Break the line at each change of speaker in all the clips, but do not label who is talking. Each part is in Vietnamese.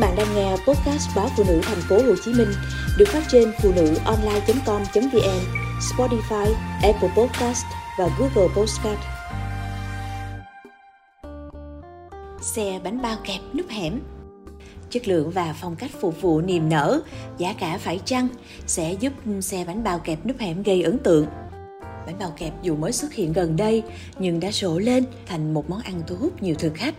bạn đang nghe podcast báo phụ nữ thành phố Hồ Chí Minh được phát trên phụ nữ online.com.vn, Spotify, Apple Podcast và Google Podcast. Xe bánh bao kẹp núp hẻm chất lượng và phong cách phục vụ niềm nở, giá cả phải chăng sẽ giúp xe bánh bao kẹp núp hẻm gây ấn tượng. Bánh bao kẹp dù mới xuất hiện gần đây nhưng đã sổ lên thành một món ăn thu hút nhiều thực khách.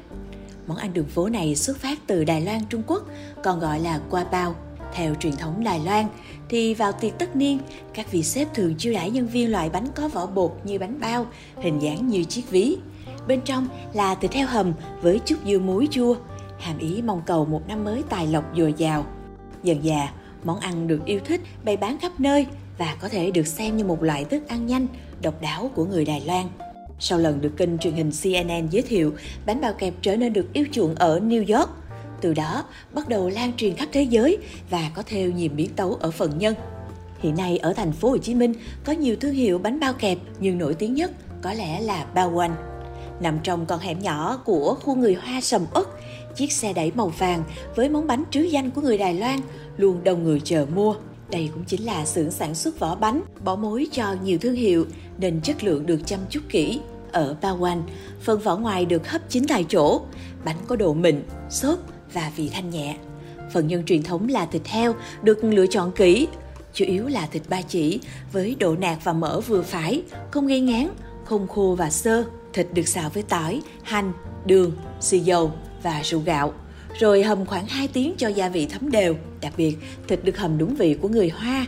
Món ăn đường phố này xuất phát từ Đài Loan, Trung Quốc, còn gọi là qua bao. Theo truyền thống Đài Loan, thì vào tiệc tất niên, các vị sếp thường chiêu đãi nhân viên loại bánh có vỏ bột như bánh bao, hình dáng như chiếc ví. Bên trong là thịt heo hầm với chút dưa muối chua, hàm ý mong cầu một năm mới tài lộc dồi dào. Dần dà, món ăn được yêu thích bày bán khắp nơi và có thể được xem như một loại thức ăn nhanh, độc đáo của người Đài Loan. Sau lần được kênh truyền hình CNN giới thiệu, bánh bao kẹp trở nên được yêu chuộng ở New York. Từ đó, bắt đầu lan truyền khắp thế giới và có theo nhiều biến tấu ở phần nhân. Hiện nay ở thành phố Hồ Chí Minh có nhiều thương hiệu bánh bao kẹp nhưng nổi tiếng nhất có lẽ là Bao Quanh. Nằm trong con hẻm nhỏ của khu người Hoa sầm uất, chiếc xe đẩy màu vàng với món bánh trứ danh của người Đài Loan luôn đông người chờ mua. Đây cũng chính là xưởng sản xuất vỏ bánh, bỏ mối cho nhiều thương hiệu nên chất lượng được chăm chút kỹ. Ở Bao Quanh, phần vỏ ngoài được hấp chín tại chỗ, bánh có độ mịn, xốp và vị thanh nhẹ. Phần nhân truyền thống là thịt heo được lựa chọn kỹ, chủ yếu là thịt ba chỉ với độ nạc và mỡ vừa phải, không gây ngán, không khô và sơ. Thịt được xào với tỏi, hành, đường, xì dầu và rượu gạo rồi hầm khoảng 2 tiếng cho gia vị thấm đều. Đặc biệt, thịt được hầm đúng vị của người Hoa.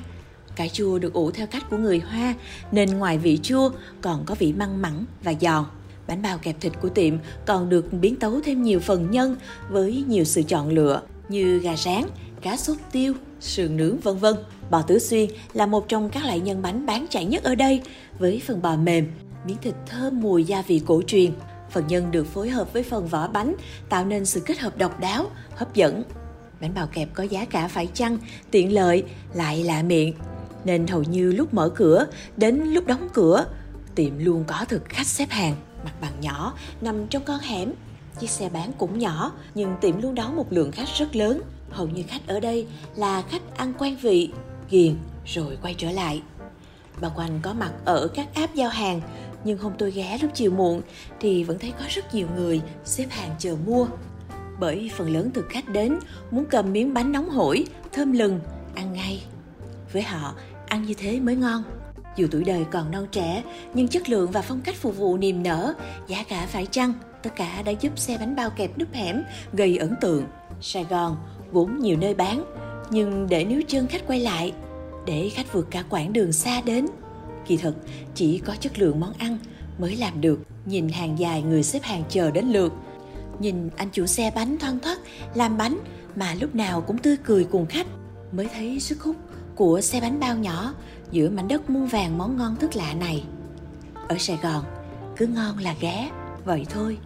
Cải chua được ủ theo cách của người Hoa, nên ngoài vị chua còn có vị măng mẳng và giòn. Bánh bao kẹp thịt của tiệm còn được biến tấu thêm nhiều phần nhân với nhiều sự chọn lựa như gà rán, cá sốt tiêu, sườn nướng vân vân. Bò tứ xuyên là một trong các loại nhân bánh bán chạy nhất ở đây với phần bò mềm, miếng thịt thơm mùi gia vị cổ truyền, Phần nhân được phối hợp với phần vỏ bánh, tạo nên sự kết hợp độc đáo, hấp dẫn. Bánh bào kẹp có giá cả phải chăng, tiện lợi, lại lạ miệng. Nên hầu như lúc mở cửa đến lúc đóng cửa, tiệm luôn có thực khách xếp hàng, mặt bằng nhỏ, nằm trong con hẻm. Chiếc xe bán cũng nhỏ, nhưng tiệm luôn đón một lượng khách rất lớn. Hầu như khách ở đây là khách ăn quen vị, ghiền rồi quay trở lại. Bà Quanh có mặt ở các app giao hàng nhưng hôm tôi ghé lúc chiều muộn thì vẫn thấy có rất nhiều người xếp hàng chờ mua. Bởi phần lớn thực khách đến muốn cầm miếng bánh nóng hổi, thơm lừng, ăn ngay. Với họ, ăn như thế mới ngon. Dù tuổi đời còn non trẻ, nhưng chất lượng và phong cách phục vụ niềm nở, giá cả phải chăng, tất cả đã giúp xe bánh bao kẹp núp hẻm gây ấn tượng. Sài Gòn vốn nhiều nơi bán, nhưng để níu chân khách quay lại, để khách vượt cả quãng đường xa đến Kỳ thực, chỉ có chất lượng món ăn mới làm được. Nhìn hàng dài người xếp hàng chờ đến lượt. Nhìn anh chủ xe bánh thoăn thoắt làm bánh mà lúc nào cũng tươi cười cùng khách. Mới thấy sức hút của xe bánh bao nhỏ giữa mảnh đất muôn vàng món ngon thức lạ này. Ở Sài Gòn, cứ ngon là ghé, vậy thôi.